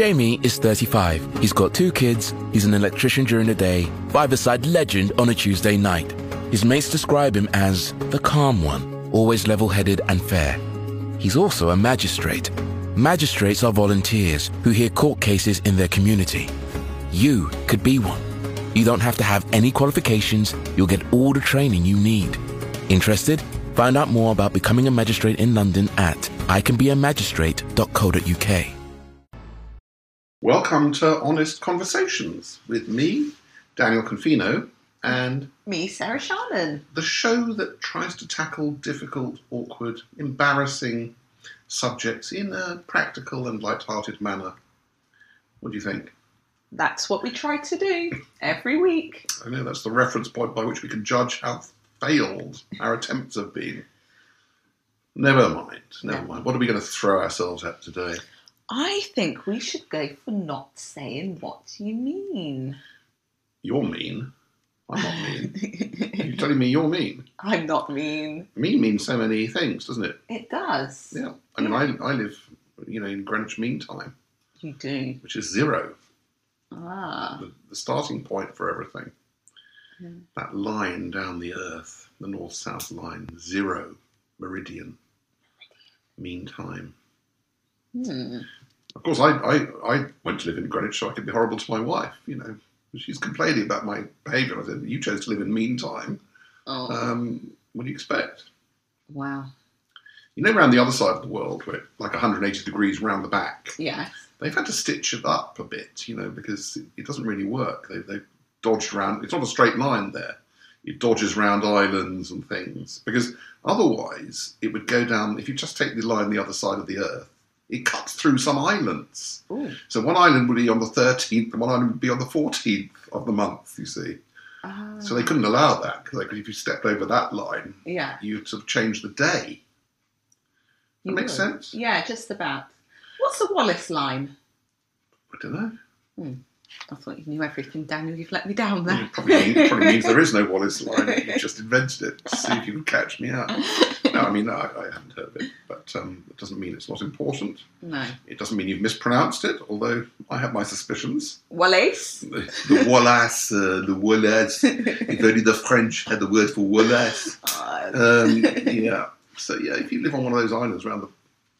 Jamie is 35. He's got two kids, he's an electrician during the day, five-a-side legend on a Tuesday night. His mates describe him as the calm one, always level-headed and fair. He's also a magistrate. Magistrates are volunteers who hear court cases in their community. You could be one. You don't have to have any qualifications, you'll get all the training you need. Interested? Find out more about becoming a magistrate in London at icanbeamagistrate.co.uk. Welcome to Honest Conversations with me, Daniel Confino, and Me, Sarah Sharman. the show that tries to tackle difficult, awkward, embarrassing subjects in a practical and light-hearted manner. What do you think? That's what we try to do every week. I know that's the reference point by which we can judge how failed our attempts have been. Never mind, never No. mind. What are we going to throw ourselves at today? I think we should go for not saying what you mean. You're mean. I'm not mean. You're telling me you're mean. I'm not mean. Mean means so many things, doesn't it? It does. Yeah. I mean, I, I live, you know, in Greenwich Mean Time, You do. which is zero, Ah. the, the starting point for everything. Yeah. That line down the earth, the north-south line, zero, meridian, meridian, mean time. Hmm. Of course, I, I, I went to live in Greenwich so I could be horrible to my wife, you know. She's complaining about my behaviour. I said, you chose to live in mean time. Oh, Um, what do you expect? wow. You know, around the other side of the world, where like 180 degrees round the back, Yes. they've had to stitch it up a bit, you know, because it- it doesn't really work. They, they've dodged around. It's not a straight line there. It dodges around islands and things because otherwise it would go down. If you just take the line the other side of the Earth, it cuts through some islands. Ooh. So one island would be on the 13th, and one island would be on the 14th of the month. You see, Ah. so they couldn't allow that because if you stepped over that line, Yeah. you'd sort of change the day. you makes would. sense? Yeah, just about. What's the Wallace line? I don't know. I thought you knew everything, Daniel. You've let me down there. It probably, mean, probably means there is no Wallace line. You just invented it to see if you can catch me out. No, I mean, I, I haven't heard of it, but um, it doesn't mean it's not important. no. It doesn't mean you've mispronounced it, although I have my suspicions. Wallace? The, the Wallace, uh, the Wallace. if only the French had the word for Wallace. Um, yeah. So, yeah, if you live on one of those islands around the,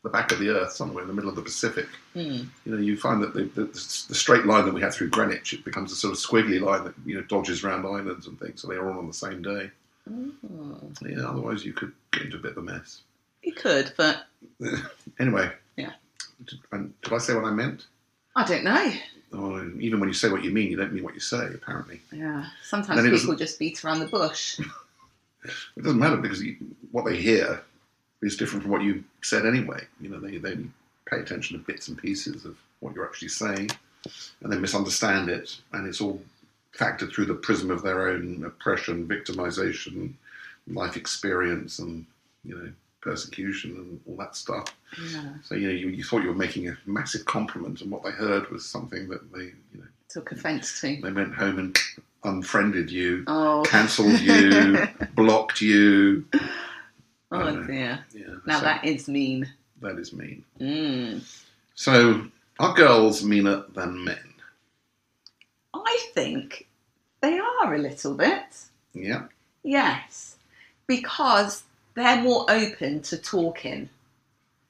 the back of the earth, somewhere in the middle of the Pacific, hmm. you know, you find that the, the, the straight line that we have through Greenwich, it becomes a sort of squiggly line that, you know, dodges around islands and things, so they're all on the same day. Oh. Yeah, otherwise you could get into a bit of a mess. You could, but Anyway. Yeah. Did, and did I say what I meant? I don't know. Oh, even when you say what you mean, you don't mean what you say, apparently. Yeah, sometimes people doesn't- just beat around the bush. It doesn't matter because you, what they hear is different from what you said anyway. You know, they, they pay attention to bits and pieces of what you're actually saying and they misunderstand it, and it's all factored through the prism of their own oppression, victimization, life experience, and, you know, persecution and all that stuff. Yeah, So, you know, you, you thought you were making a massive compliment, and what they heard was something that they, you know, took offence to. they went home and unfriended you, Oh, cancelled you, blocked you. oh know. dear. Yeah, Now so that is mean. that is mean. Mm. So, are girls meaner than men? I think they are a little bit. Yeah, Yes, because they're more open to talking.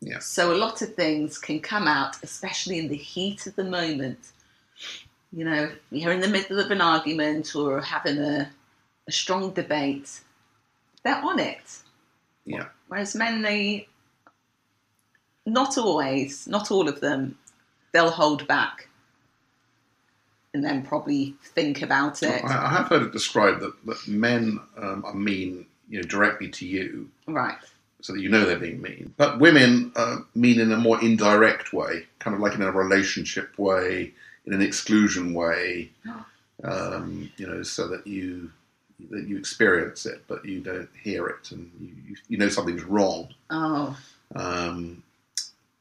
Yeah. So a lot of things can come out, especially in the heat of the moment. You know, you're in the middle of an argument or having a, a strong debate, they're on it. yeah, Whereas men, they, not always, not all of them, they'll hold back and then probably think about it. I, I have heard it described that, that men um, are mean, you know, directly to you, Right. so that you know they're being mean. But women uh, mean in a more indirect way, kind of like in a relationship way, in an exclusion way, um, you know, so that you that you experience it, but you don't hear it, and you, you, you know something's wrong. Oh, Um,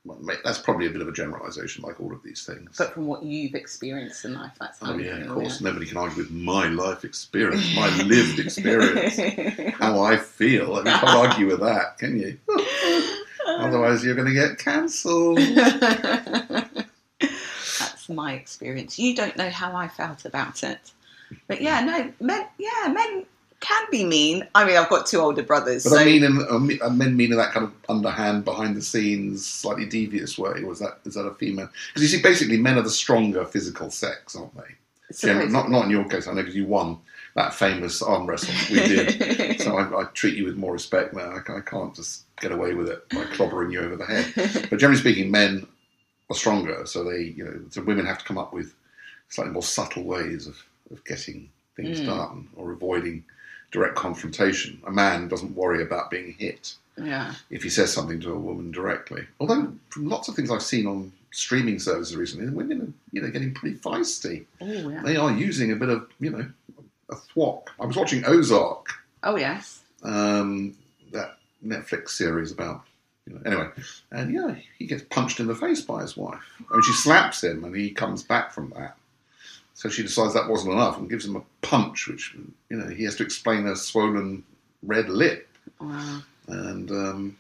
well, that's probably a bit of a generalisation, like all of these things. but from what you've experienced in life, that's how oh yeah, of course. Nobody can argue with my life experience, my lived experience, how I feel. I mean, you can't argue with that, can you? Otherwise, you're going to get cancelled. That's my experience. You don't know how I felt about it, but yeah, no, men, yeah, men can be mean. I mean, I've got two older brothers, But so I mean, in, I mean- in that kind of underhand, behind the scenes, slightly devious way. Was that is that a female? Because you see, basically, men are the stronger physical sex, aren't they? Generally, supposedly. not not in your case, I know because you won that famous arm wrestle we did. so I, I treat you with more respect now. I, I can't just get away with it by clobbering you over the head. But generally speaking, men are stronger, so they, you know, so women have to come up with slightly more subtle ways of, of getting things Mm. done or avoiding direct confrontation. A man doesn't worry about being hit yeah, if he says something to a woman directly. Although from lots of things I've seen on streaming services recently, women are, you know, getting pretty feisty. oh yeah, They are using a bit of, you know, a thwack. I was watching Ozark, oh yes, um, that Netflix series about. You know, anyway, and yeah, he gets punched in the face by his wife. I mean, she slaps him, and he comes back from that. So she decides that wasn't enough and gives him a punch, which you know he has to explain a swollen red lip, wow, and um,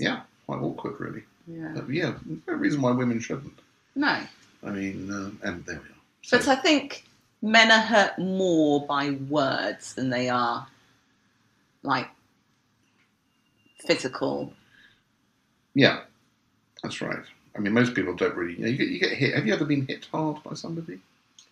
yeah, quite awkward, really. yeah, But yeah, no reason why women shouldn't. no. I mean, um, and there we are. But I think men are hurt more by words than they are like physical. yeah, that's right. I mean, most people don't really. You, know, you get you get hit. Have you ever been hit hard by somebody?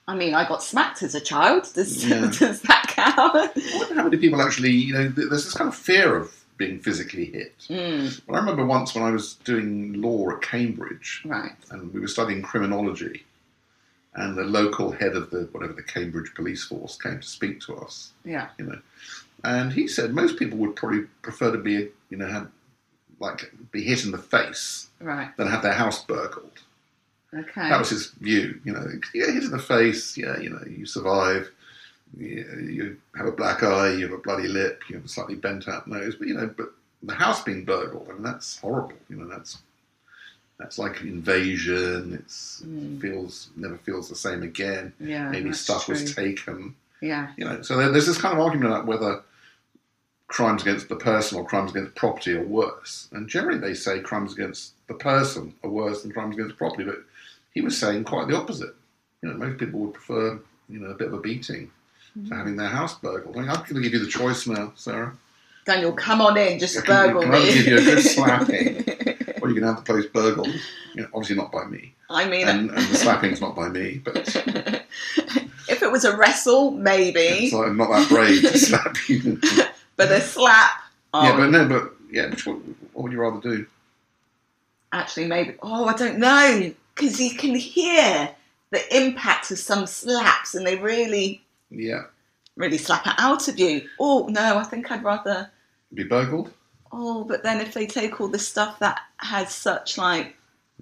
I mean, I got smacked as a child. Does, Yeah. does that count? I wonder how many people actually, you know, there's this kind of fear of being physically hit. Mm, Well, I remember once when I was doing law at Cambridge right. and we were studying criminology, and the local head of the whatever the Cambridge police force came to speak to us, Yeah. you know, and he said most people would probably prefer to be, you know, have, like be hit in the face Right. than have their house burgled. Okay. That was his view. You know, you get hit in the face, yeah, you know, you survive. You, you have a black eye, you have a bloody lip, you have a slightly bent out nose, but you know, but the house being burgled, I mean, that's horrible. You know, that's that's like an invasion. It's Mm. feels never feels the same again. yeah. Maybe stuff was taken. Yeah. You know, so there's this kind of argument about whether crimes against the person or crimes against property are worse. And generally, they say crimes against the person are worse than crimes against property. But he was saying quite the opposite. You know, most people would prefer, you know, a bit of a beating Mm. to having their house burgled. I mean, I'm going to give you the choice now, Sarah. Daniel, come on in. Just can- burgle can me. I give you a good slapping? Or you can have the place burgled. You know, obviously not by me, I mean, and, and the slapping's not by me. But if it was a wrestle, maybe, like, I'm not that brave to slap you. but a slap. Oh, Yeah, but no, but yeah, which what, what would you rather do? actually, maybe. Oh, I don't know, because you can hear the impact of some slaps, and they really, Yeah, really slap it out of you. Oh no, I think I'd rather. be burgled. Oh, but then if they take all the stuff that has such like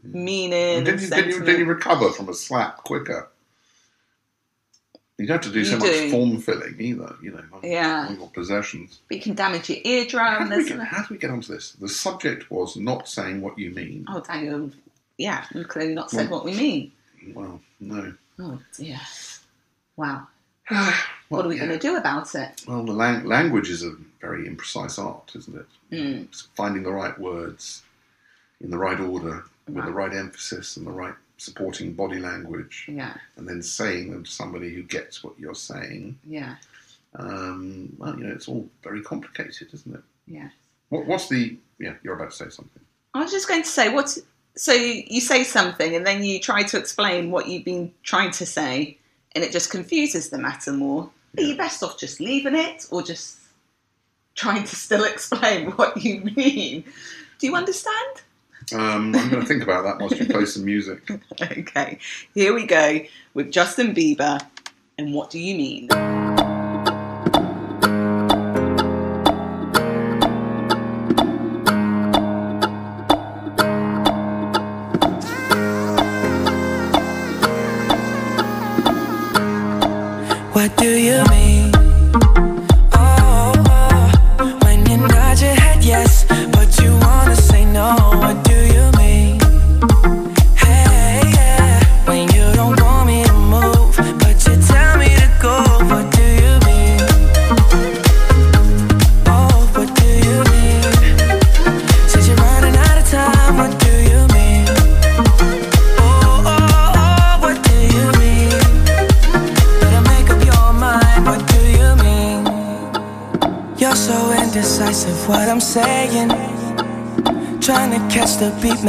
mm. meaning, Did and you, did, you, sentiment, did you recover from a slap quicker? You don't have to do so You much form filling either, you know, on, Yeah. on your possessions. But you can damage your How eardrum. do, we get, how do we get onto this? The subject was not saying what you mean. oh, Daniel, yeah, we've clearly not said what we mean. Well, no. Oh dear. Wow. Well, What are we yeah. going to do about it? Well, the lang- language is a very imprecise art, isn't it? Mm. Finding the right words in the right order, with the Right. emphasis and the right supporting body language, Yeah, and then saying them to somebody who gets what you're saying. yeah, Um, well, you know, it's all very complicated, isn't it? yeah. What, what's the? Yeah, you're about to say something. I was just going to say, what? So you, you say something, and then you try to explain what you've been trying to say, and it just confuses the matter more. Are you best off just leaving it, or just trying to still explain what you mean? Do you understand? Um, I'm going to think about that whilst you play some music. Okay, here we go with Justin Bieber, and what do you mean?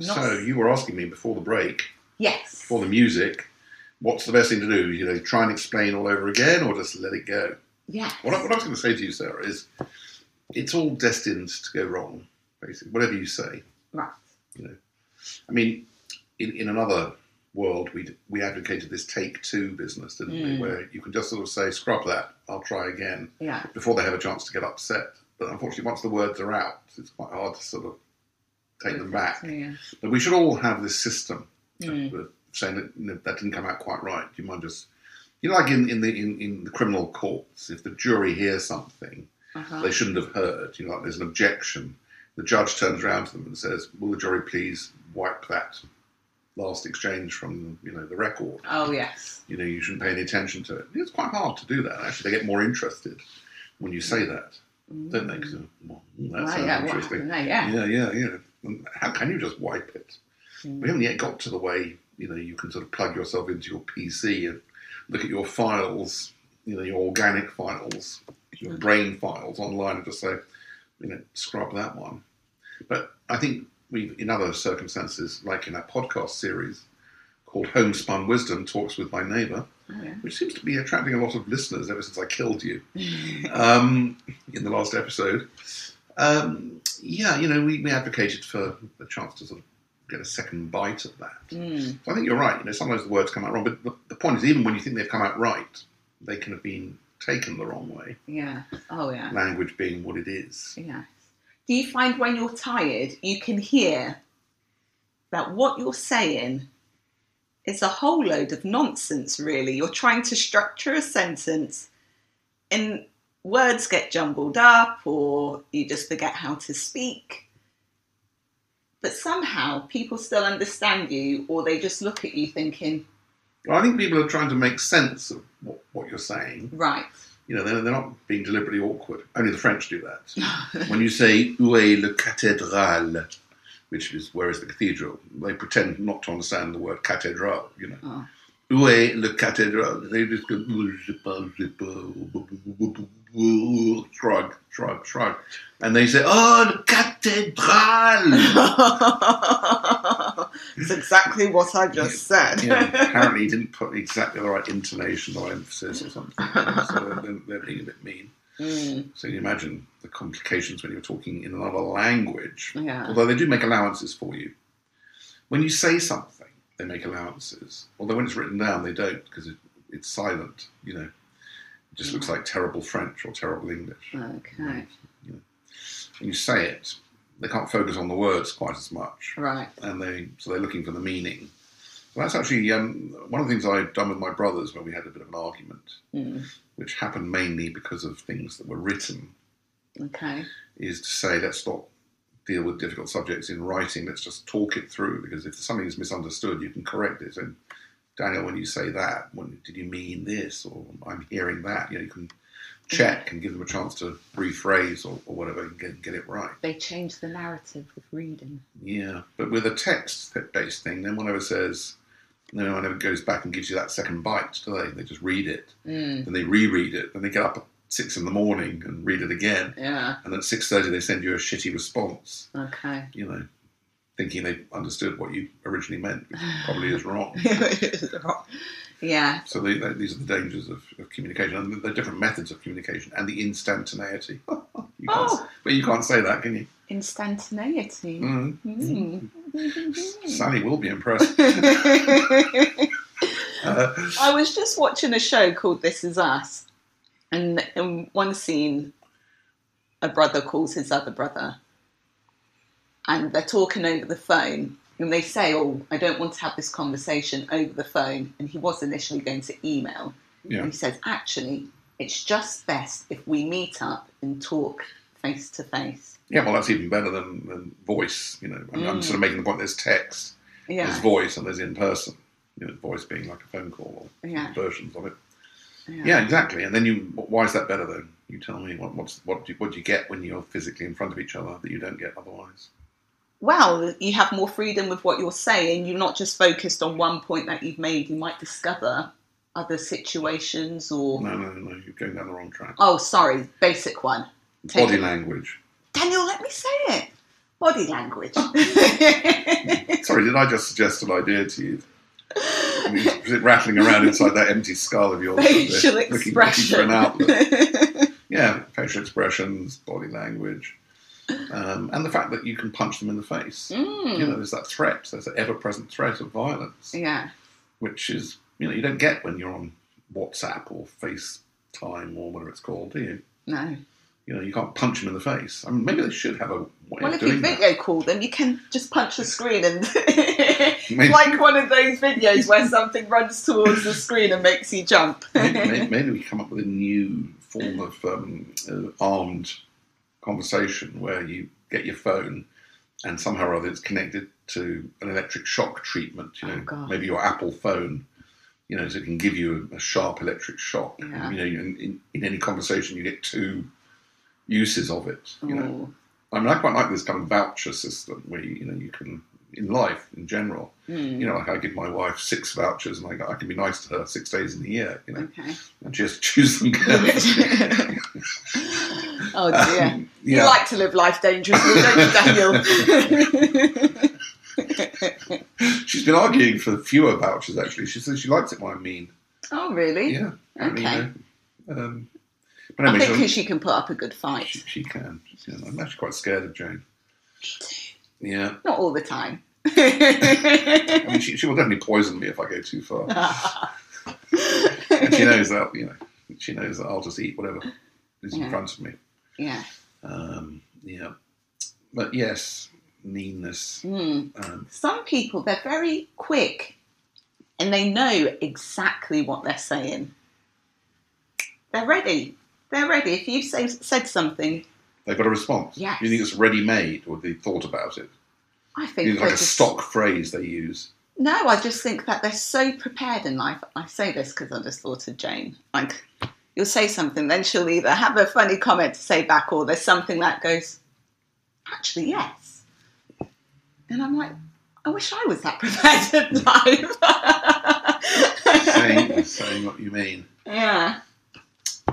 Not- So you were asking me before the break, yes. before the music, what's the best thing to do? You know, try and explain all over again, or just let it go? Yeah. What I, what I was going to say to you, Sarah, is it's all destined to go wrong. Basically, whatever you say. Right. You know, I mean, in, in another world, we we advocated this take two business, didn't we? Mm. Where you can just sort of say, "Scrub that, I'll try again," Yeah. before they have a chance to get upset. But unfortunately, once the words are out, it's quite hard to sort of take them back. Yeah. But we should all have this system Mm. of saying that you know, that didn't come out quite right. Do you mind just, you know, like in, in the in, in the criminal courts, if the jury hears something Uh-huh. they shouldn't have heard, you know, like there's an objection, the judge turns around to them and says, "Will the jury please wipe that last exchange from you know the record? Oh yes. You know, you shouldn't pay any attention to it." It's quite hard to do that. Actually, they get more interested when you say that, don't they? 'Cause, well, that Right, yeah, interesting. Yeah. Yeah, yeah, yeah. How can you just wipe it? Mm. We haven't yet got to the way you know you can sort of plug yourself into your PC and look at your files, you know, your organic files, your Mm. brain files online, and just say, you know, scrub that one. But I think we've in other circumstances, like in that podcast series called Homespun Wisdom, talks with my neighbour, Oh, yeah. which seems to be attracting a lot of listeners ever since I killed you um, in the last episode. Um, yeah, you know, we, we advocated for the chance to sort of get a second bite at that. Mm. So I think you're right. You know, sometimes the words come out wrong, but the, the point is, even when you think they've come out right, they can have been taken the wrong way. Yeah. Oh yeah. Language being what it is. Yes. Do you find when you're tired, you can hear that what you're saying is a whole load of nonsense, really? You're trying to structure a sentence and words get jumbled up, or you just forget how to speak. But somehow people still understand you, or they just look at you thinking, Well, I think people are trying to make sense of what, what you're saying. right. You know, they're, they're not being deliberately awkward. Only the French do that. when you say "Où est le cathédrale," which is where is the cathedral, they pretend not to understand the word cathedral. You know, Oh. "Où est le cathédrale?" They just go "Je sais pas, je sais pas," shrug, shrug, shrug, and they say, "Oh, le cathédrale." It's exactly what I just said. Yeah, apparently, he didn't put exactly the right intonation or emphasis or something. so they're, they're being a bit mean. Mm, So you imagine the complications when you're talking in another language. yeah. Although they do make allowances for you. When you say something, they make allowances. Although when it's written down, they don't because it, it's silent. You know, it just looks like terrible French or terrible English. Okay. When you say it, they can't focus on the words quite as much, Right. and they so they're looking for the meaning. So that's actually um, one of the things I've done with my brothers when we had a bit of an argument, Mm, which happened mainly because of things that were written okay. is to say let's not deal with difficult subjects in writing. Let's just talk it through because if something is misunderstood, you can correct it. And Daniel, when you say that, when did you mean this, or I'm hearing that? You know, you can check and give them a chance to rephrase or, or whatever and get, get it right. They change the narrative with reading. Yeah, but with a text-based thing, then one ever says, no one ever goes back and gives you that second bite, do they? They just read it, Mm, then they reread it, then they get up at six in the morning and read it again, yeah. and at six thirty they send you a shitty response. Okay. you know, thinking they understood what you originally meant, which probably is wrong. yeah. So they, they, these are the dangers of, of communication, and the different methods of communication, and the instantaneity. you can't, Oh. But you can't say that, can you? Instantaneity. Mm. Mm. Sally will be impressed. Uh, I was just watching a show called This Is Us, and in one scene, a brother calls his other brother, and they're talking over the phone, and they say, "Oh, I don't want to have this conversation over the phone." And he was initially going to email, yeah, and he says, "Actually, It's just best if we meet up and talk face to face. Yeah, well, that's even better than, than voice. You know, I'm, I'm sort of mm. making the point. There's text, there's voice, and there's in person. You know, voice being like a phone call or Yeah. versions of it. Yeah, exactly. And then you, why is that better then? You tell me. What, what's what do you, what do you get when you're physically in front of each other that you don't get otherwise? Well, you have more freedom with what you're saying. You're not just focused on one point that you've made. You might discover other situations or. No, no, no. You're going down the wrong track. Oh, sorry, basic one. Take Body it- language. Daniel, let me say it. Body language. Sorry, did I just suggest an idea to you? I mean, it rattling around inside that empty skull of yours? Facial Looking- looking for an outlet. Yeah, facial expressions, body language, um, and the fact that you can punch them in the face. Mm. You know, there's that threat. There's an ever-present threat of violence, yeah. which is you know you don't get when you're on WhatsApp or FaceTime or whatever it's called, do you? No. You know, you can't punch them in the face. I mean, maybe they should have a way Well, of if you that. video call them, you can just punch the screen and like one of those videos where something runs towards the screen and makes you jump. maybe, maybe, maybe we come up with a new form of um, uh, armed conversation where you get your phone and somehow or other it's connected to an electric shock treatment. You know, Oh, God. maybe your Apple phone. You know, so it can give you a, a sharp electric shock. Yeah. You know, in, in, in any conversation, you get two uses of it. You know, I mean, I quite like this kind of voucher system where you, you know you can in life in general. Mm. You know, like I give my wife six vouchers, and I, I can be nice to her six days in the year. You know, Okay. and just choose them. Oh dear. Um, You yeah. like to live life dangerously, don't you, Daniel? She's been arguing for fewer vouchers. Actually, she says she likes it when I'm mean. oh, really? Yeah. I mean, Okay. you know, um, but I think she can put up a good fight. she, she can. She can. I'm actually quite scared of Jane. Yeah. Not all the time. I mean, she, she will definitely poison me if I go too far. and she knows that. You know, she knows that I'll just eat whatever is Yeah. in front of me. Yeah. Um, yeah. But yes, meanness. Mm. Um, Some people, they're very quick and they know exactly what they're saying. They're ready. They're ready. If you've say, said something, they've got a response. Yes. You think it's ready-made, or they thought about it? I think it's like a stock phrase they use. No, I just think that they're so prepared in life. I say this because I just thought of Jane. Like, you'll say something, then she'll either have a funny comment to say back, or there's something that goes, actually, yes. And I'm like, I wish I was that prepared in life. saying, saying what you mean. yeah.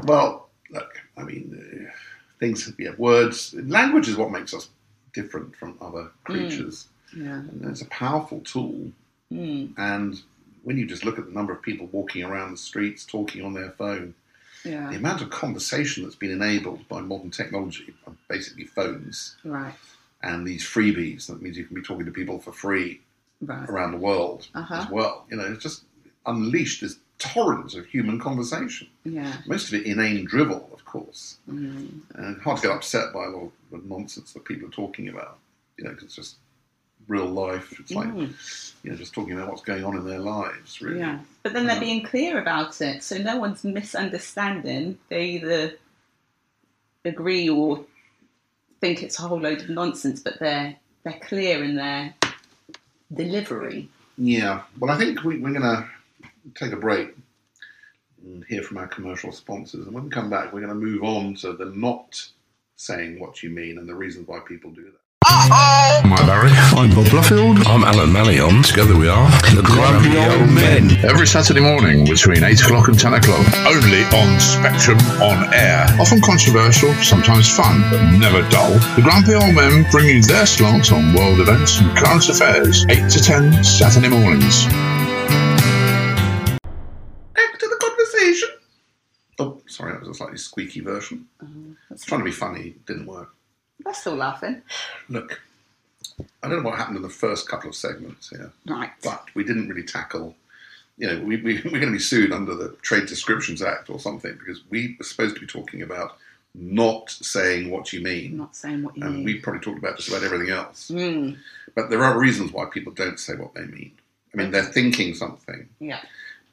Well, look, I mean, uh, things, yeah, words, language is what makes us different from other creatures. Yeah. And it's a powerful tool. Mm. And when you just look at the number of people walking around the streets talking on their phone, Yeah. the amount of conversation that's been enabled by modern technology, basically phones, Right. and these freebies, that means you can be talking to people for free Right. around the world Uh-huh. as well. You know, it's just unleashed this torrent of human conversation. Yeah. Most of it inane drivel, of course. Mm. And hard to get upset by a lot of the nonsense that people are talking about. You know, 'cause it's just real life. It's like, Mm. you know, just talking about what's going on in their lives, really. Yeah. But then they're Yeah. being clear about it, so no one's misunderstanding. They either agree or think it's a whole load of nonsense, but they're they're clear in their delivery. Yeah. Well, I think we, we're going to take a break and hear from our commercial sponsors. And when we come back, we're going to move on to the not saying what you mean and the reasons why people do that. I'm Barry. I'm Bob Bluffield. I'm Alan Mallion. Together we are the Grumpy Old Men. Every Saturday morning between 8 o'clock and 10 o'clock. Only on Spectrum on air. Often controversial, sometimes fun, but never dull. The Grumpy Old Men bring you their slant on world events and current affairs. 8 to 10 Saturday mornings. Back to the conversation. Oh, sorry, that was a slightly squeaky version. That's, Trying to be funny, didn't work. That's still laughing. Look, I don't know what happened in the first couple of segments here. Right. but we didn't really tackle. You know, we, we, we're going to be sued under the Trade Descriptions Act or something because we were supposed to be talking about not saying what you mean. not saying what you mean. And mean. we probably talked about just about everything else. Mm. But there are reasons why people don't say what they mean. I mean, they're thinking something, Yeah.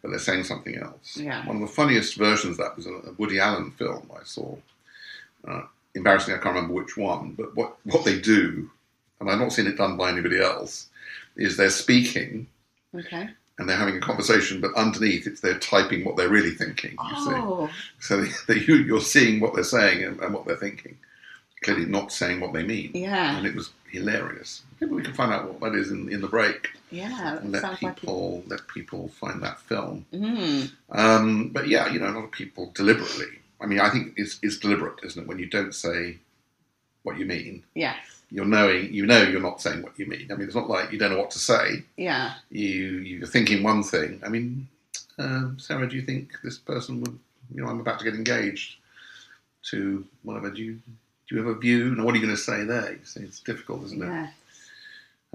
but they're saying something else. Yeah. One of the funniest versions of that was a, a Woody Allen film I saw. Uh, embarrassingly, I can't remember which one, but what, what they do, and I've not seen it done by anybody else, is they're speaking Okay. and they're having a conversation, but underneath it's they're typing what they're really thinking. You see. Oh, So they, they, you, you're seeing what they're saying and, and what they're thinking. Clearly not saying what they mean. yeah. And it was hilarious. Maybe we can find out what that is in, in the break Yeah. and let sounds like it. people let people find that film. Mm, Um, but yeah, you know, a lot of people deliberately. I mean, I think it's, it's deliberate, isn't it? When you don't say what you mean, yes. you're knowing you know you're not saying what you mean. I mean, it's not like you don't know what to say. Yeah. You you're thinking one thing. I mean, um, Sarah, do you think this person would? You know, I'm about to get engaged to whatever. Do you do you have a view? Now, what are you going to say there? You see, it's difficult, isn't it? Yeah.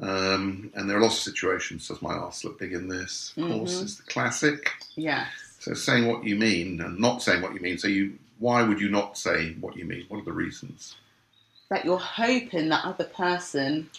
Um, and there are lots of situations. Does my arse look big in this? Of course, Mhm. it's the classic. Yes. So saying what you mean and not saying what you mean. So you, why would you not say what you mean? What are the reasons? That you're hoping that other person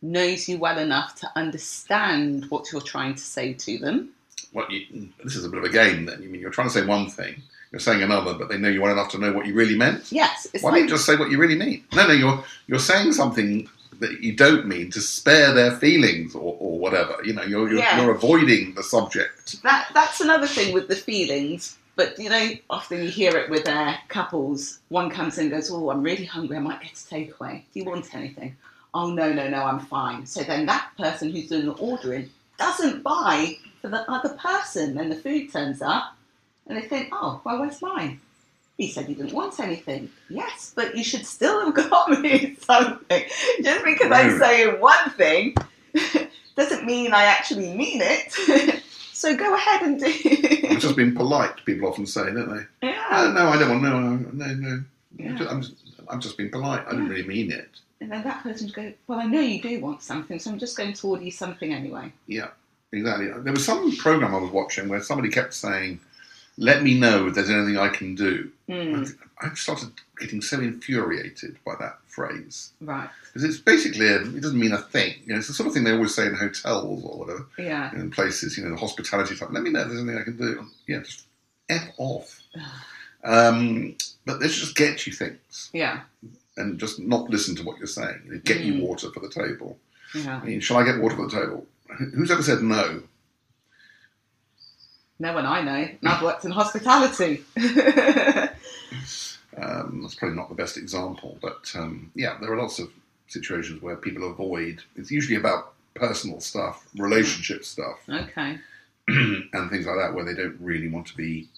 knows you well enough to understand what you're trying to say to them. What you, this is a bit of a game. Then you mean you're trying to say one thing, you're saying another, but they know you well enough to know what you really meant. Yes. It's Why like don't you just say what you really mean? No, no, you're you're saying something that you don't mean to spare their feelings or, or whatever. You know, you're you're, Yeah. you're avoiding the subject. that that's another thing with the feelings. But you know, often you hear it with uh, couples. One comes in and goes, "Oh, I'm really hungry. I might get a takeaway. Do you want anything?" Oh no, no, no, I'm fine. So then that person who's doing the ordering doesn't buy for the other person. Then the food turns up, and they think, "Oh, well, where's mine?" He said he didn't want anything. Yes, but you should still have got me something. Just because I'm saying one thing doesn't mean I actually mean it. so go ahead and do. It's just being polite. People often say, don't they? Uh, yeah. no, I don't want. No, no, no, no. Yeah. I'm, just, I'm, just, I'm just being polite. I didn't really mean it. And then that person would go, Well, I know you do want something, so I'm just going to order you something anyway. Yeah, exactly. There was some program I was watching where somebody kept saying, "Let me know if there's anything I can do." Mm, I started getting so infuriated by that phrase right. because it's basically a, it doesn't mean a thing. You know, it's the sort of thing they always say in hotels or whatever, Yeah. in places. You know, the hospitality type. Let me know if there's anything I can do. Yeah, just f off. Um, but let's just get you things Yeah. and just not listen to what you're saying. Get you Mm. water for the table. Yeah. I mean, shall I get water for the table? Who's ever said no? No one I know. And I've worked in hospitality. Um, that's probably not the best example, but um, yeah, there are lots of situations where people avoid. It's usually about personal stuff, relationship stuff, okay. and things like that, where they don't really want to be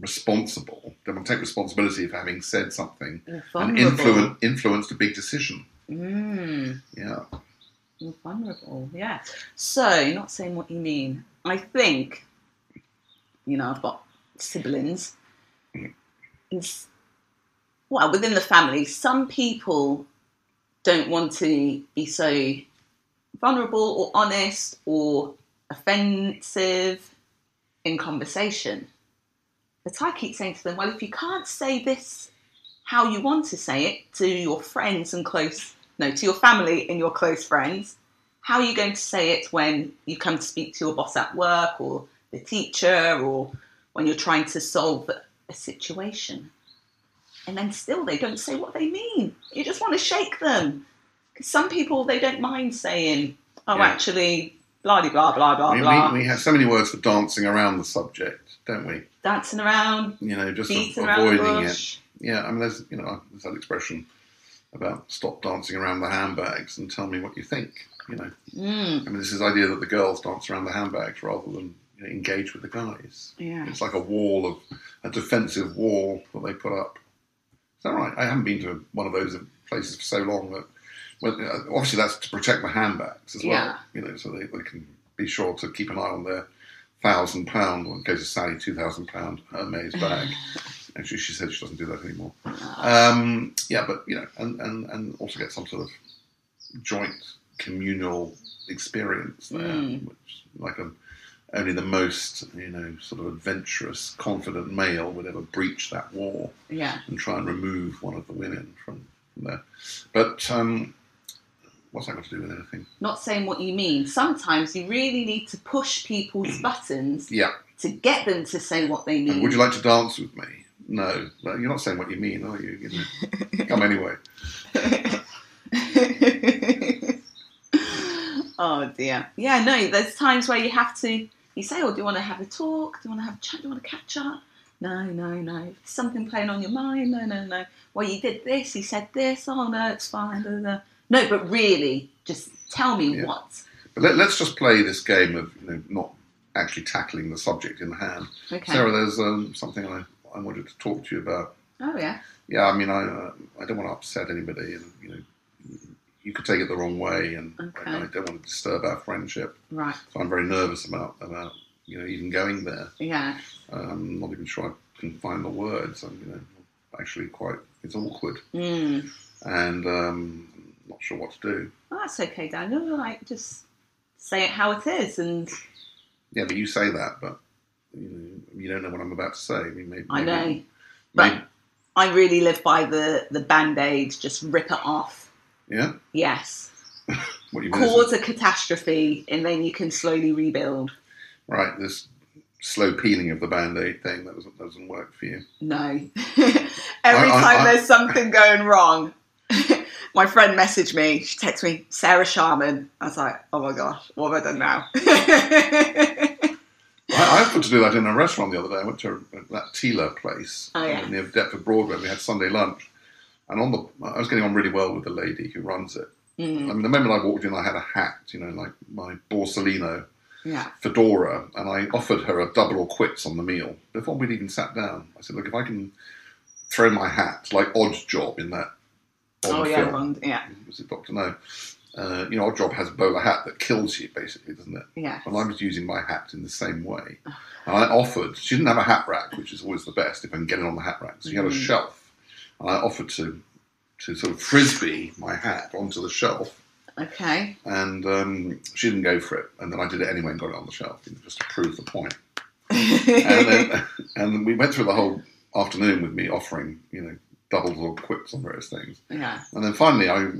responsible. They want to take responsibility for having said something and influence, influenced a big decision. Mm, Yeah, you're vulnerable. Yeah. So, not saying what you mean. I think, you know, I've got siblings. It's, well, within the family, some people don't want to be so vulnerable or honest or offensive in conversation. But I keep saying to them, well, if you can't say this how you want to say it to your friends and close, no, to your family and your close friends, how are you going to say it when you come to speak to your boss at work or the teacher or when you're trying to solve a situation? And then still they don't say what they mean. You just want to shake them. Because some people, they don't mind saying, oh, Yeah. actually, blah, blah, blah, blah, we, blah. we, we have so many words for dancing around the subject, don't we? Dancing around, You know, just the avoiding it. Yeah, I mean, there's you know, there's that expression about stop dancing around the handbags and tell me what you think. You know, Mm, I mean, this is the idea that the girls dance around the handbags rather than you know, engage with the guys. yeah. It's like a wall of a defensive wall that they put up. Is that right? I haven't been to one of those places for so long that. Well, obviously, that's to protect the handbags as well. Yeah. You know, so they, they can be sure to keep an eye on their thousand pound, or in case of Sally, two thousand pound Hermes bag. Actually, she said she doesn't do that anymore. Um, yeah, but you know, and, and, and also get some sort of joint communal experience there, Mm. which like a, only the most you know sort of adventurous, confident male would ever breach that wall Yeah. and try and remove one of the women from, from there. But um, What's that got to do with anything? Not saying what you mean. Sometimes you really need to push people's buttons Yeah. to get them to say what they And mean. would you like to dance with me? No. No, You're not saying what you mean, are you? you know? Come anyway. oh dear. Yeah, no, there's times where you have to, you say, oh, do you want to have a talk? Do you want to have a chat? Do you want to catch up? No, no, no. Something playing on your mind? No, no, no. Well, you did this, you said this. Oh, no, it's fine. da, da. No, but really, just tell me Yeah. what. But let, let's just play this game of you know, not actually tackling the subject in hand. Okay. Sarah, there's um, something I, I wanted to talk to you about. Oh, yeah. Yeah, I mean, I uh, I don't want to upset anybody, and you know, you could take it the wrong way, and Okay. I, I don't want to disturb our friendship. Right. So I'm very nervous about about you know even going there. Yeah. I'm not even sure I can find the words. I'm you know actually quite it's awkward, Mm. and um, not sure what to do. Oh, that's okay, Daniel. Like, just say it how it is. And Yeah, but you say that, but you know you don't know what I'm about to say. I mean, maybe, I maybe- know. But maybe- I really live by the, the band aid, just rip it off. Yeah. Yes. What you mean? Cause a catastrophe and then you can slowly rebuild. Right, this slow peeling of the band-aid thing that doesn't, doesn't work for you. No. Every I- I- time I- there's something going wrong, my friend messaged me. She texted me, Sarah Sharman. I was like, oh my gosh, what have I done now? I, I had to do that in a restaurant the other day. I went to that Tila place Oh, yeah. near Deptford Broadway. We had Sunday lunch, and on the I was getting on really well with the lady who runs it. Mm, I mean, the moment I walked in, I had a hat, you know, like my Borsalino yeah. fedora, and I offered her a double or quits on the meal before we'd even sat down. I said, "Look, if I can throw my hat like Odd job in that odd Oh, yeah, film, Ron, yeah. was it Doctor No? Uh, you know, Oddjob has a bowler hat that kills you, basically, doesn't it? Yeah. And I was using my hat in the same way. And I offered, she didn't have a hat rack, which is always the best if I can get it on the hat rack. So she had a shelf. And I offered to, to sort of frisbee my hat onto the shelf. Okay. And um, she didn't go for it. And then I did it anyway and got it on the shelf, you know, just to prove the point. And then and we went through the whole afternoon with me offering, you know, doubles or quips on various things. yeah. And then finally, I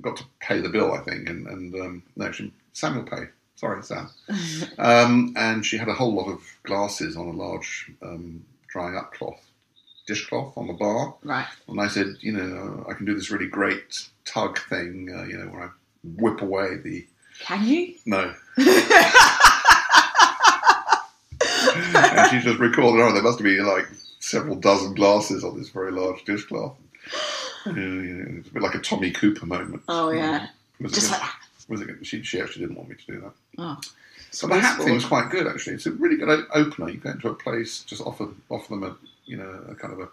got to pay the bill, I think, and, and um, no, she, Sam will pay. Sorry, Sam. Um, and she had a whole lot of glasses on a large um, drying up cloth, dishcloth on the bar. Right. And I said, you know, I can do this really great tug thing, uh, you know, where I whip away the Can you? no. and she just recalled, oh, there must be like several dozen glasses on this very large dishcloth. You know, it's a bit like a Tommy Cooper moment. Oh, yeah. Was it Just like that. was it she, she actually didn't want me to do that. Oh. But the hat thing was quite good actually. It's a really good opener. You go into a place, just offer offer them a you know a kind of a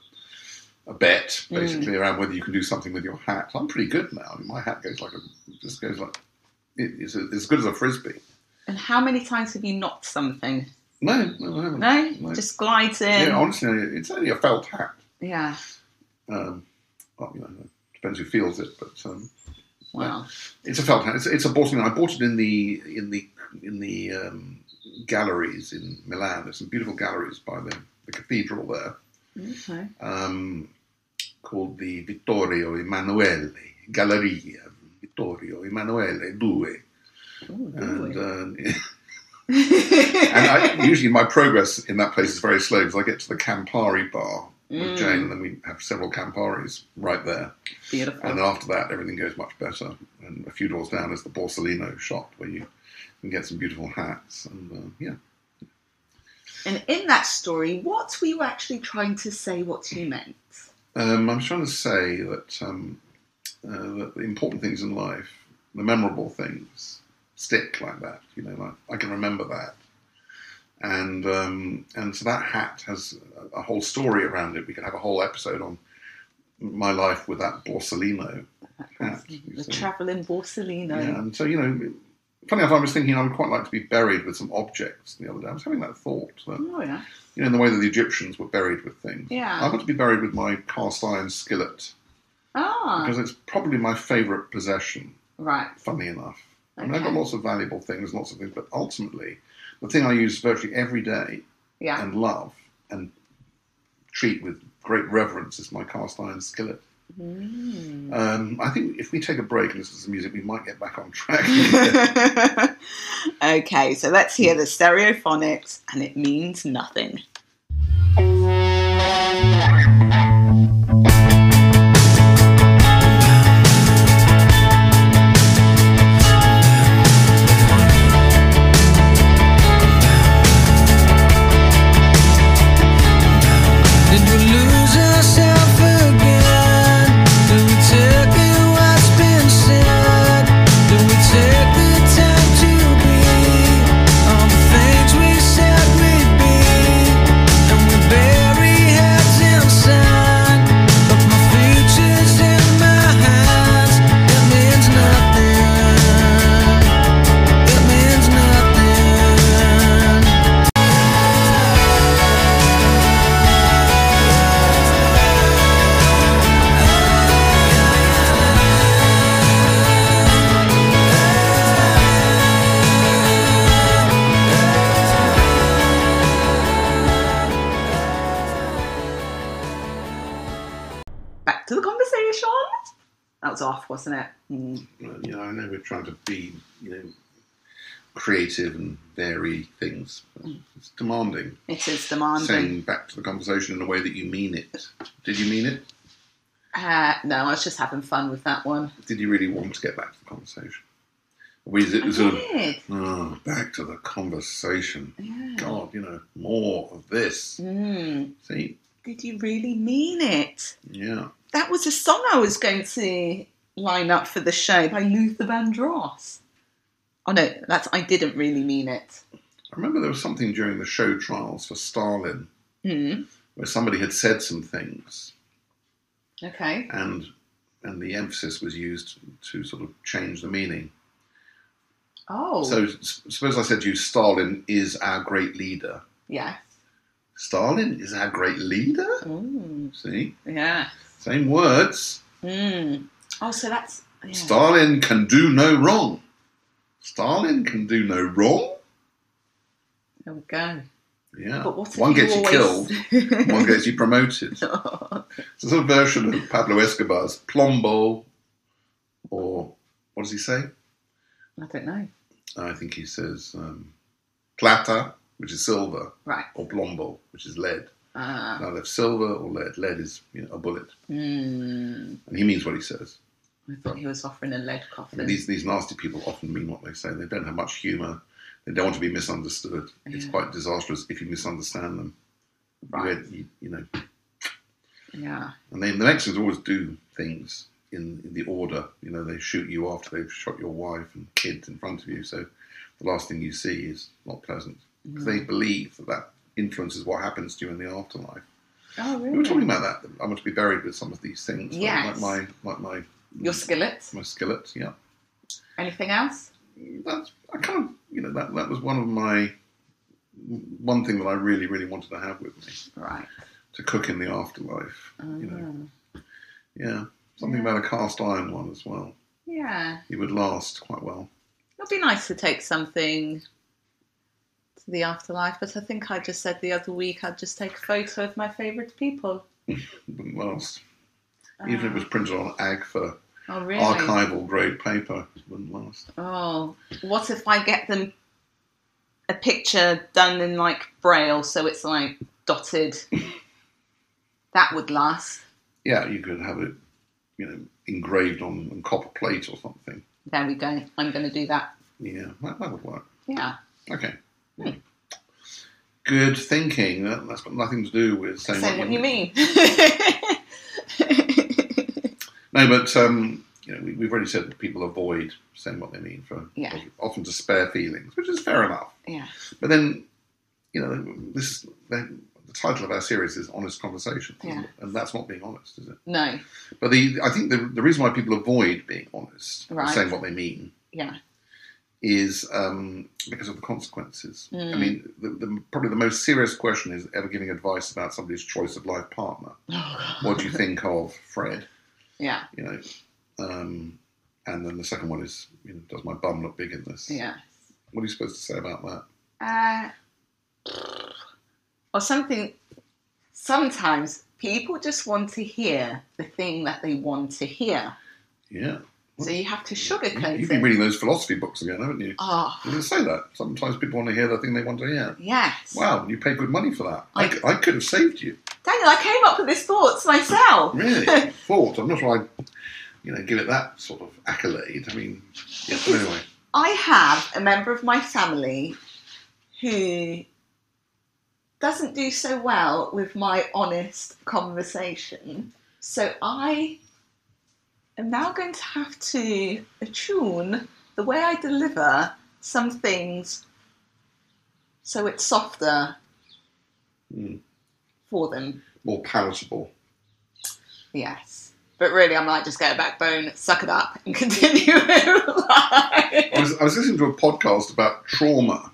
a bet basically Mm. around whether you can do something with your hat. I'm pretty good now. I mean, my hat goes like a just goes like it, it's as good as a frisbee. And how many times have you knocked something? No, no, I haven't. No? Just glides in. yeah, honestly, it's only a felt hat. Yeah. Um, well, you know, depends who feels it, but um, Wow. It's a felt hat. It's, it's a Boston. I bought it in the in the in the um, galleries in Milan. There's some beautiful galleries by the, the cathedral there, Okay. um, called the Vittorio Emanuele Galleria Vittorio Emanuele Due. Ooh, And, uh, and I, usually my progress in that place is very slow because I get to the Campari bar with Mm. Jane, and then we have several Camparis right there. Beautiful. And then after that, everything goes much better. And a few doors down is the Borsalino shop where you can get some beautiful hats. And uh, yeah, And in that story, what were you actually trying to say what you meant? um, I'm trying to say that, um, uh, that the important things in life, the memorable things, stick like that. You know, like I can remember that. And um, and so that hat has a, a whole story around it. We could have a whole episode on my life with that Borsalino hat. The travelling Borsalino. Yeah, and so you know, funny enough, I was thinking I would quite like to be buried with some objects the other day. I was having that thought that Oh, yeah. you know, in the way that the Egyptians were buried with things. Yeah. I want to be buried with my cast iron skillet Ah, because it's probably my favourite possession. right. Funny enough, I mean, I've got lots of valuable things, lots of things, but ultimately, the thing I use virtually every day Yeah. and love and treat with great reverence is my cast iron skillet. Mm. Um, I think if we take a break and listen to some music, we might get back on track. okay, so let's hear the stereophonics, and it means nothing. Was off, wasn't it? Mm. Well, you know, I know we're trying to be, you know, creative and vary things. but It's demanding. It is demanding. Saying back to the conversation in a way that you mean it. Did you mean it? Uh, no, I was just having fun with that one. Did you really want to get back to the conversation? We I sort of, did. oh, back to the conversation? Yeah. God, you know, more of this. Mm. See? Did you really mean it? Yeah. That was a song I was going to line up for the show by Luther Vandross. Oh no, that's I didn't really mean it. I remember there was something during the show trials for Stalin Mm. where somebody had said some things Okay. and and the emphasis was used to sort of change the meaning. Oh. So suppose I said to you, Stalin is our great leader. yeah. Stalin is our great leader? Mm. See? Yeah. Same words. Mm. Oh, so that's yeah. Stalin can do no wrong. Stalin can do no wrong? There we go. Yeah. But what one gets you always- killed, one gets you promoted. It's a sort of version of Pablo Escobar's Plombo, or what does he say? I don't know. I think he says um, plata, which is silver, Right. or plombo, which is lead. Ah. Now, if silver or lead, lead is you know, a bullet, Mm. and he means what he says. I thought he was offering a lead I coffin. mean, these these nasty people often mean what they say. They don't have much humour. They don't want to be misunderstood. It's quite disastrous if you misunderstand them. Right. You, you, know, Yeah. and then the Mexicans always do things in, in the order. You know, they shoot you after they've shot your wife and kids in front of you. So the last thing you see is not pleasant because they believe that that influences what happens to you in the afterlife. Oh, really? We were talking about that. I want to be buried with some of these things. like- Yes. Like my like my Your skillet. my skillet. Yeah. Anything else? That's I kind of you know that that was one of my one thing that I really really wanted to have with me Right. to cook in the afterlife. You know, Ah. yeah, something about a cast iron one as well. Yeah. It would last quite well. It'd be nice to take something to the afterlife, but I think I just said the other week I'd just take a photo of my favourite people. Last. Even if it ah. was printed on AGFA Oh, really? archival grade paper, it wouldn't last. Oh, what if I get them a picture done in like braille, so it's like dotted? that would last. Yeah, you could have it, you know, engraved on, on copper plate or something. There we go. I'm going to do that. Yeah, that, that would work. Yeah. Okay. Hmm. Good thinking. That, that's got nothing to do with saying Say what you mean. No, but um, you know, we, we've already said that people avoid saying what they mean for Yeah. often to spare feelings, which is fair enough. yeah. But then, you know, this the, the title of our series is "Honest conversation, Yeah. and that's not being honest, is it? No. But the I think the, the reason why people avoid being honest, Right. saying what they mean, Yeah. Is um, because of the consequences. I Mm. mean, the, the, probably the most serious question is ever giving advice about somebody's choice of life partner. What do you think of Fred? Yeah. You know, um, and then the second one is, you know, does my bum look big in this? Yeah. What are you supposed to say about that? Uh, or something. Sometimes people just want to hear the thing that they want to hear. Yeah. So you have to sugarcoat You've it. been reading those philosophy books again, haven't you? Oh, You didn't say that. Sometimes people want to hear the thing they want to hear. yes. Wow, you pay good money for that. I, I- c- I could have saved you. Daniel, I came up with these thoughts myself. Really? Thought. I'm not sure I'd, you know, give it that sort of accolade. I mean, yeah, but anyway. I have a member of my family who doesn't do so well with my honest conversation. So I am now going to have to attune the way I deliver some things so it's softer Mm. for them. More palatable. Yes. But really, I might just get a backbone, suck it up, and continue I was, I was listening to a podcast about trauma,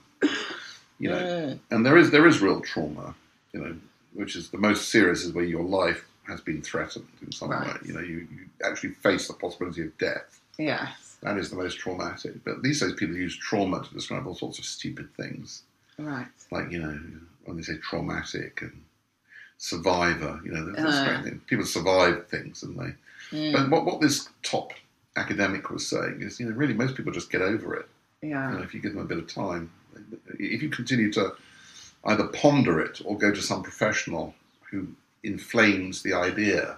you know, Mm, and there is there is real trauma, you know, which is the most serious is where your life has been threatened in some Right. way. You know, you, you actually face the possibility of death. yes. That is the most traumatic. But these days, people use trauma to describe all sorts of stupid things, Right. like you know, when they say traumatic and survivor. You know, Uh. people survive things, and they. Mm, But what, what this top academic was saying is, you know, really most people just get over it. yeah. You know, if you give them a bit of time, if you continue to either ponder it or go to some professional who inflames the idea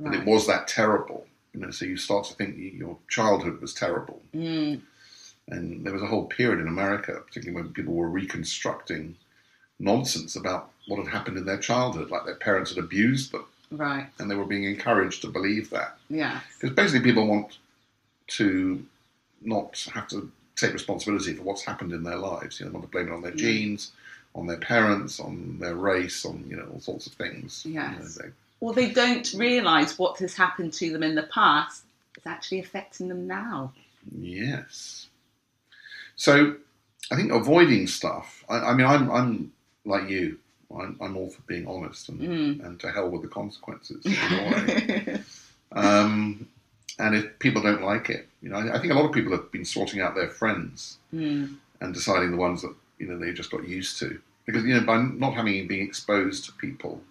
that it was that terrible, you know, so you start to think your childhood was terrible. Mm, And there was a whole period in America, particularly when people were reconstructing nonsense about what had happened in their childhood, like their parents had abused them, right. and they were being encouraged to believe that. Yeah. Because basically, people want to not have to take responsibility for what's happened in their lives. You know, they want to blame it on their Mm. genes, on their parents, on their race, on you know all sorts of things. You know, Yes. they- Or they don't realise what has happened to them in the past is actually affecting them now. yes. So, I think avoiding stuff. I, I mean, I'm I'm like you. I'm, I'm all for being honest and, Mm. and to hell with the consequences. in a way. um, and if people don't like it, you know, I, I think a lot of people have been sorting out their friends Mm, and deciding the ones that you know they just got used to. Because you know, by not having been exposed to people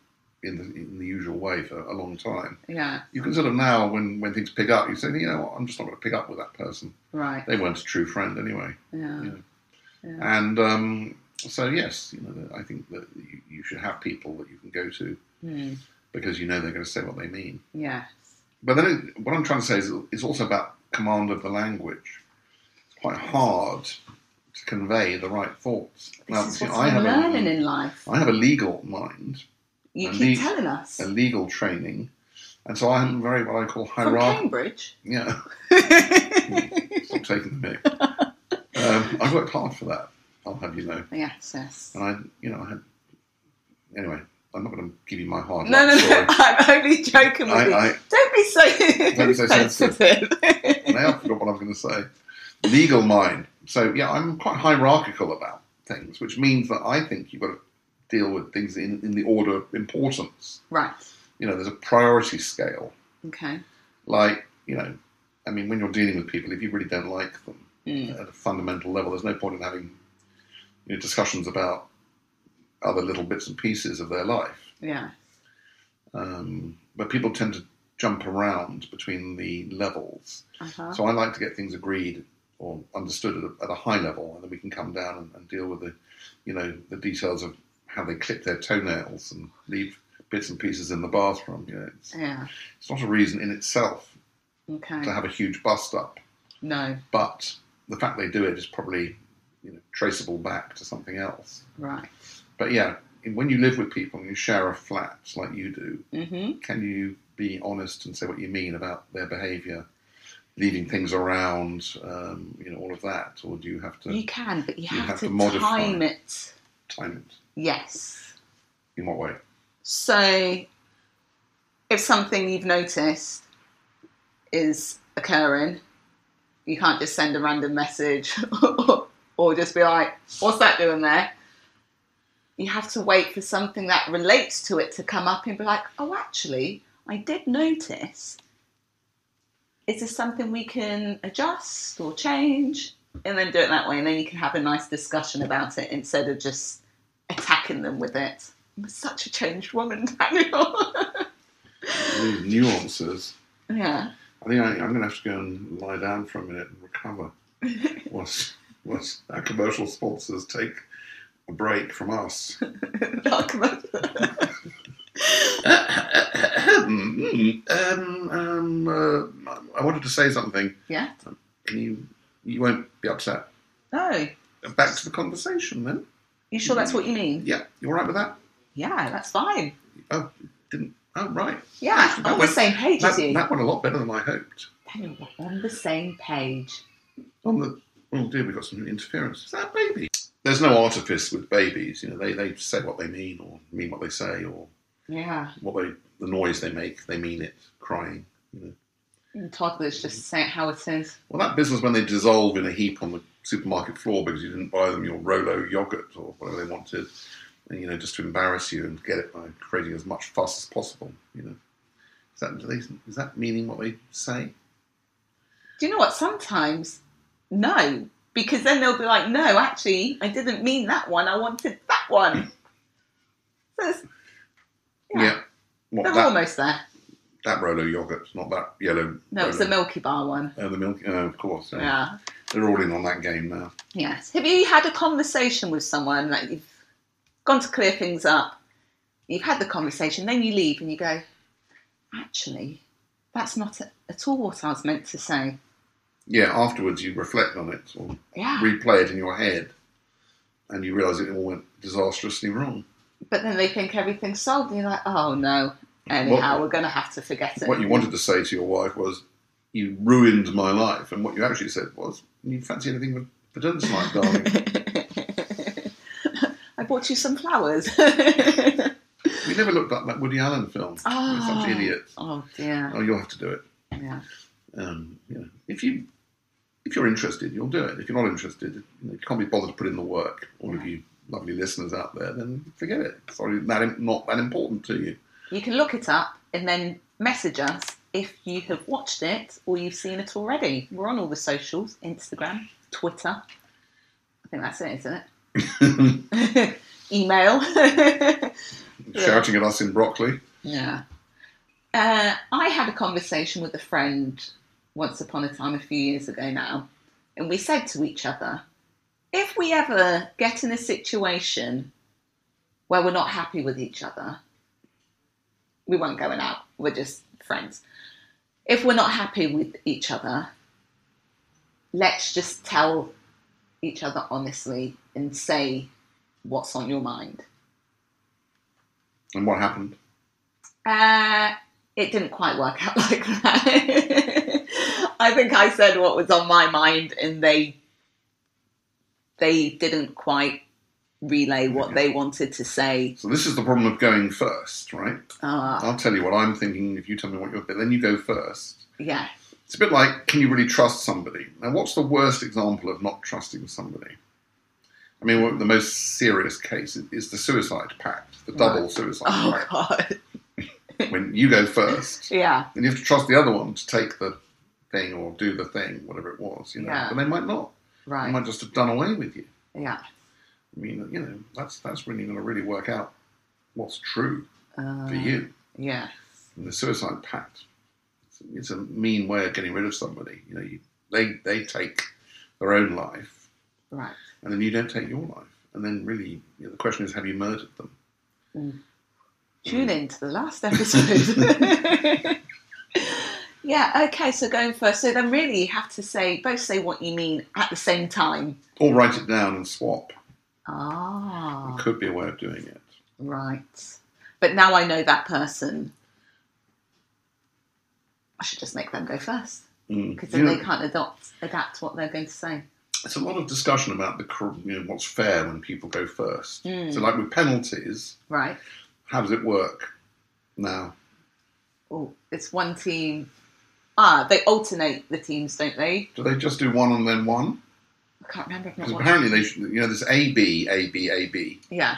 in the in the usual way for a long time, yeah, you can sort of now when when things pick up, you say, you know, what, I'm just not going to pick up with that person. right. They weren't a true friend anyway. Yeah. Yeah. yeah. And um, so yes, you know, I think that you, you should have people that you can go to Mm, because you know they're going to say what they mean. yes. But then it, what I'm trying to say is it's also about command of the language. It's quite hard to convey the right thoughts. This is see, what I I'm have a- learning in life. I have a legal mind, You keep le- telling us. a legal training, and so I'm very what I call From hierarchical. Cambridge. Yeah, stop taking the mic. Um, I've worked hard for that. I'll have you know, yes, yes. and I, you know, I had. Anyway, I'm not going to give you my hard No, no, no. story. I'm only joking with I- you. I- Don't be so, Don't be so sensitive. sensitive. now I forgot what I was going to say. Legal mind. So yeah, I'm quite hierarchical about things, which means that I think you've got to deal with things in, in the order of importance. right. You know, there's a priority scale. Okay. Like, you know, I mean, when you're dealing with people, if you really don't like them Mm. at a fundamental level, there's no point in having you know, discussions about other little bits and pieces of their life. Yeah. Um, but people tend to jump around between the levels. Uh-huh. So I like to get things agreed or understood at a, at a high level, and then we can come down and, and deal with the, you know, the details of how they clip their toenails and leave bits and pieces in the bathroom. You know, it's, yeah. it's not a reason in itself Okay. to have a huge bust up, No. but the fact they do it is probably, you know, traceable back to something else. Right. But yeah, when you live with people and you share a flat like you do, Mm-hmm. can you be honest and say what you mean about their behaviour, leaving things around, um, you know, all of that, or do you have to You can, but you, You have, have to, to modify. time it. time it? Yes. In what way? So, if something you've noticed is occurring, you can't just send a random message or just be like, What's that doing there? You have to wait for something that relates to it to come up and be like, Oh, actually, I did notice. Is this something we can adjust or change? And then do it that way, and then you can have a nice discussion about it instead of just attacking them with it. I'm such a changed woman, Daniel. These nuances. yeah. I think I, I'm going to have to go and lie down for a minute and recover. once, once our commercial sponsors take a break from us. um, um, uh, I wanted to say something. yeah. Can you? You won't be upset. No. Back to the conversation then. You sure that's what you mean? Yeah, you all right with that? Yeah, that's fine. Oh, didn't. Oh, right. Yeah, Actually, on the went- same page as That, you. that went a lot better than I hoped. We're on the same page. On the oh dear, we got some interference. Is that a baby? There's no artifice with babies. You know, they, they say what they mean or mean what they say or Yeah. what they the noise they make. They mean it. Crying. You know. Toddlers just say it how it is. Well, that business when they dissolve in a heap on the supermarket floor because you didn't buy them your Rolo yogurt or whatever they wanted, and, you know, just to embarrass you and get it by creating as much fuss as possible. You know, is that they, is that meaning what they say? Do you know what? Sometimes, no. Because then they'll be like, no, actually, I didn't mean that one. I wanted that one. Hmm. So it's, yeah, What, they're that, almost there. that Rolo yogurt, not that yellow. No, it's the Rolo. Milky Bar one. Oh, the milk. Oh, of course. yeah. Yeah. They're all in on that game now. Yes. Have you had a conversation with someone that you've gone to clear things up? You've had the conversation, then you leave and you go, actually, that's not a- at all what I was meant to say. Yeah. Afterwards, you reflect on it or Yeah. replay it in your head, and you realise it all went disastrously wrong. But then they think everything's solved, and you're like, oh no. Anyhow, What- we're going to have to forget it. what you wanted to say to your wife was, "You ruined my life," and what you actually said was, "You fancy anything with for dinner tonight, darling?" I bought you some flowers. we never looked up that Woody Allen film. Oh, such idiots. oh dear. Oh, you'll have to do it. Yeah. Um, you know, if you if you're interested, you'll do it. If you're not interested, you, know, you can't be bothered to put in the work. All of you lovely listeners out there, then forget it. It's probably that not that important to you. You can look it up and then message us if you have watched it or you've seen it already. We're on all the socials Instagram, Twitter. I think that's it, isn't it? Email. Shouting at us in broccoli. yeah. Uh, I had a conversation with a friend once upon a time, a few years ago now, and we said to each other, if we ever get in a situation where we're not happy with each other, we won't going out. We're just friends. If we're not happy with each other, let's just tell each other honestly and say what's on your mind. And what happened? Uh, it didn't quite work out like that. I think I said what was on my mind, and they they didn't quite relay what they wanted to say. So this is the problem of going first, right? Uh, I'll tell you what I'm thinking. If you tell me what you're, but then you go first. yeah, It's a bit like, can you really trust somebody? Now, what's the worst example of not trusting somebody? I mean, the most serious case is, is the suicide pact, the double Right. suicide Oh pact. God. When you go first, Yeah. and you have to trust the other one to take the thing or do the thing, whatever it was, you know. Yeah. But they might not. They Right. might just have done away with you. Yeah. I mean, you know, that's that's when you're going to really work out what's true Uh, for you. Yeah. And the suicide pact, it's, it's a mean way of getting rid of somebody. You know, you, they they take their own life, Right. and then you don't take your life. And then really, you know, the question is, have you murdered them? Tune in to the last episode. yeah. Okay. So going first. So then, really, you have to say both say what you mean at the same time. Or write it down and swap. Ah. It could be a way of doing it. Right. But now I know that person. I should just make them go first Mm. because You then know, they can't adopt adapt what they're going to say. It's a lot of discussion about the you know, what's fair when people go first. Mm. So, like with penalties, Right. how does it work now? Oh, it's one team. Ah, they alternate the teams, don't they? Do they just do one and then one? I can't remember. Because apparently they, should, you know, there's A B A B A B, Yeah.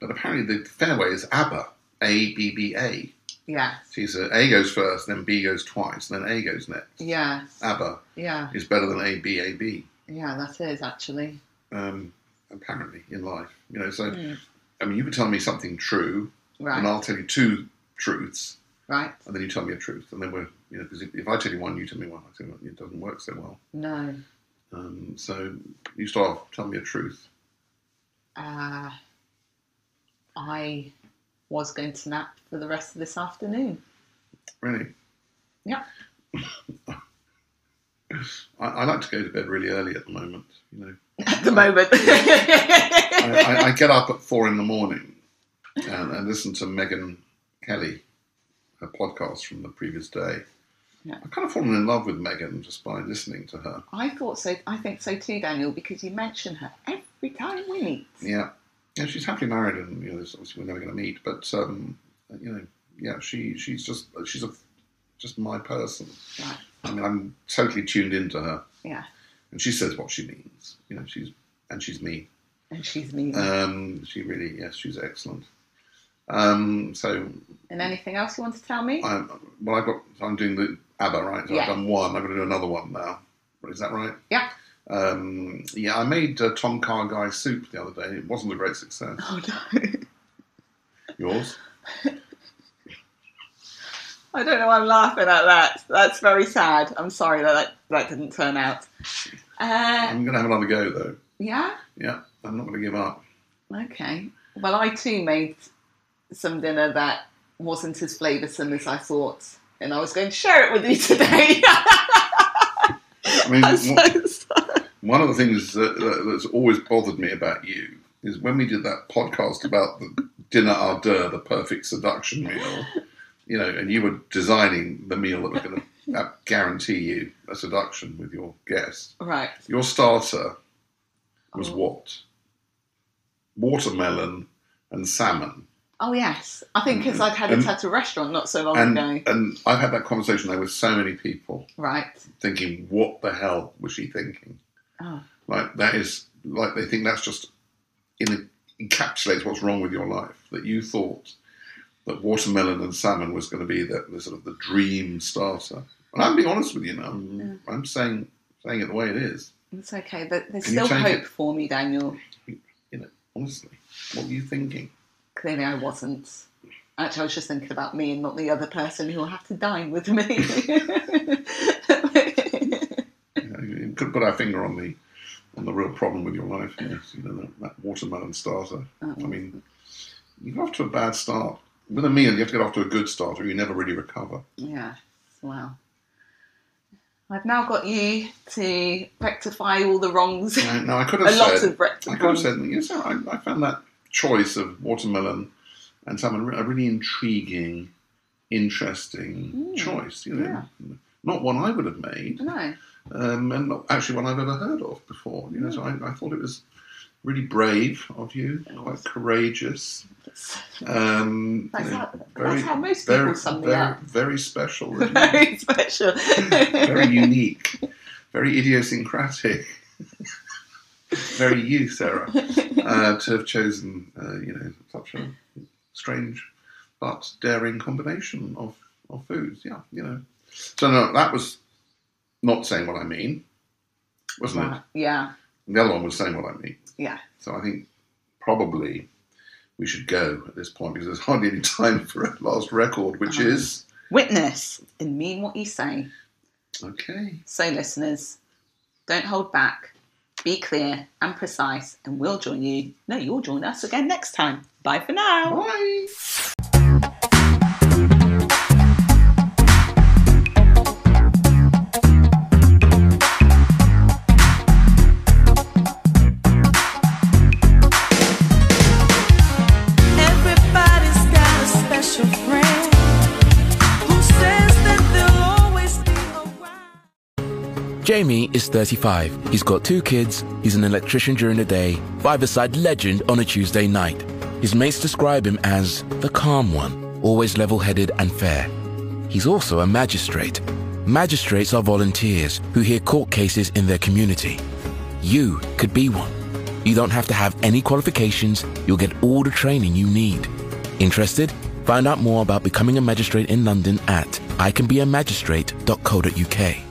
but apparently the fair way is ABBA A B B A. Yeah. See, so A goes first, then B goes twice, then A goes next. Yeah. ABBA Yeah. is better than A B A B. Yeah. That is actually. Um, apparently in life, you know. So Mm. I mean, you could tell me something true, Right. and I'll tell you two truths, Right. and then you tell me a truth, and then we're, you know, because if, if I tell you one, you tell me one, I tell you it doesn't work so well. No. Um, so you start off, tell me a truth. Uh, I was going to nap for the rest of this afternoon. Really? Yeah. I, I like to go to bed really early at the moment. You know, At the moment. I, I, I get up at four in the morning and, and listen to Megyn Kelly, her podcast from the previous day. Yeah. I've kind of fallen in love with Megyn just by listening to her. I thought so. I think so too, Daniel, because you mention her every time we meet. Yeah, yeah, she's happily married, and you know, obviously we're never going to meet, but um, you know, yeah, she she's just she's a just my person. Right. I mean, I'm totally tuned into her, Yeah. and she says what she means. You know, she's and she's me. And she's me. Um, she really, yes, she's excellent. Um, so and anything else you want to tell me? I'm well. I got. I'm doing the ABBA right. So Yeah. I've done one. I'm going to do another one now. Is that right? Yeah. Um, yeah, I made uh, Tom Kha Gai soup the other day. It wasn't a great success. Oh no. Yours? I don't know why I'm laughing at that. That's very sad. I'm sorry that that, that didn't turn out. Uh, I'm going to have another go though. yeah? Yeah, I'm not going to give up. Okay. Well, I too made some dinner that wasn't as flavoursome as I thought, and I was going to share it with you today. I mean, one- so one of the things that, that, that's always bothered me about you is when we did that podcast about the dinner hors d'oeuvre, the perfect seduction meal, you know, and you were designing the meal that was going to guarantee you a seduction with your guest. Right. Your starter was Oh. what? Watermelon and salmon. Oh yes, I think because I'd had it And- at a restaurant not so long And, ago. and I've had that conversation there with so many people Right. thinking, what the hell was she thinking? Oh. Like that is like they think that's just in, encapsulates what's wrong with your life. That you thought that watermelon and salmon was going to be the, the sort of the dream starter. And I'm being honest with you now. Mm. I'm, I'm saying saying it the way it is. It's okay. but There's Can still hope it? for me, Daniel. You know, honestly, what were you thinking? Clearly, I wasn't. Actually, I was just thinking about me and not the other person who will have to dine with me. You, you could put our finger on the on the real problem with your life. Yes, you know that, that watermelon starter. Oh. I mean, you got off to a bad start. With a meal, you have to get off to a good start, or you never really recover. yeah. Well, I've now got you to rectify all the wrongs. No, now, I could A have lot said, of recti- I could have said, yes, I, I found that choice of watermelon and salmon a really intriguing, interesting Mm, choice. You know, not one I would have made, No. um, and not actually one I've ever heard of before. You know, so I, I thought it was really brave of you, quite courageous. Um, you That's know, how- that's how most people very, sum me very, up. Very special. Very special. very unique, very idiosyncratic. very you, Sarah, uh, to have chosen, uh, you know, such a strange but daring combination of, of foods. Yeah, you know. So no, that was not saying what I mean, wasn't Right. Yeah. The other one was saying what I mean. Yeah. So I think probably we should go at this point because there's hardly any time for a last record, which Uh-huh. is Witness and mean what you say. okay. So, listeners, don't hold back. Be clear and precise, and we'll join you. No, you'll join us again next time. Bye for now. Bye. Jamie is 35. He's got two kids, he's an electrician during the day, five-a-side legend on a Tuesday night. His mates describe him as the calm one, always level-headed and fair. He's also a magistrate. Magistrates are volunteers who hear court cases in their community. You could be one. You don't have to have any qualifications, you'll get all the training you need. Interested? Find out more about becoming a magistrate in London at icanbeamagistrate.co.uk.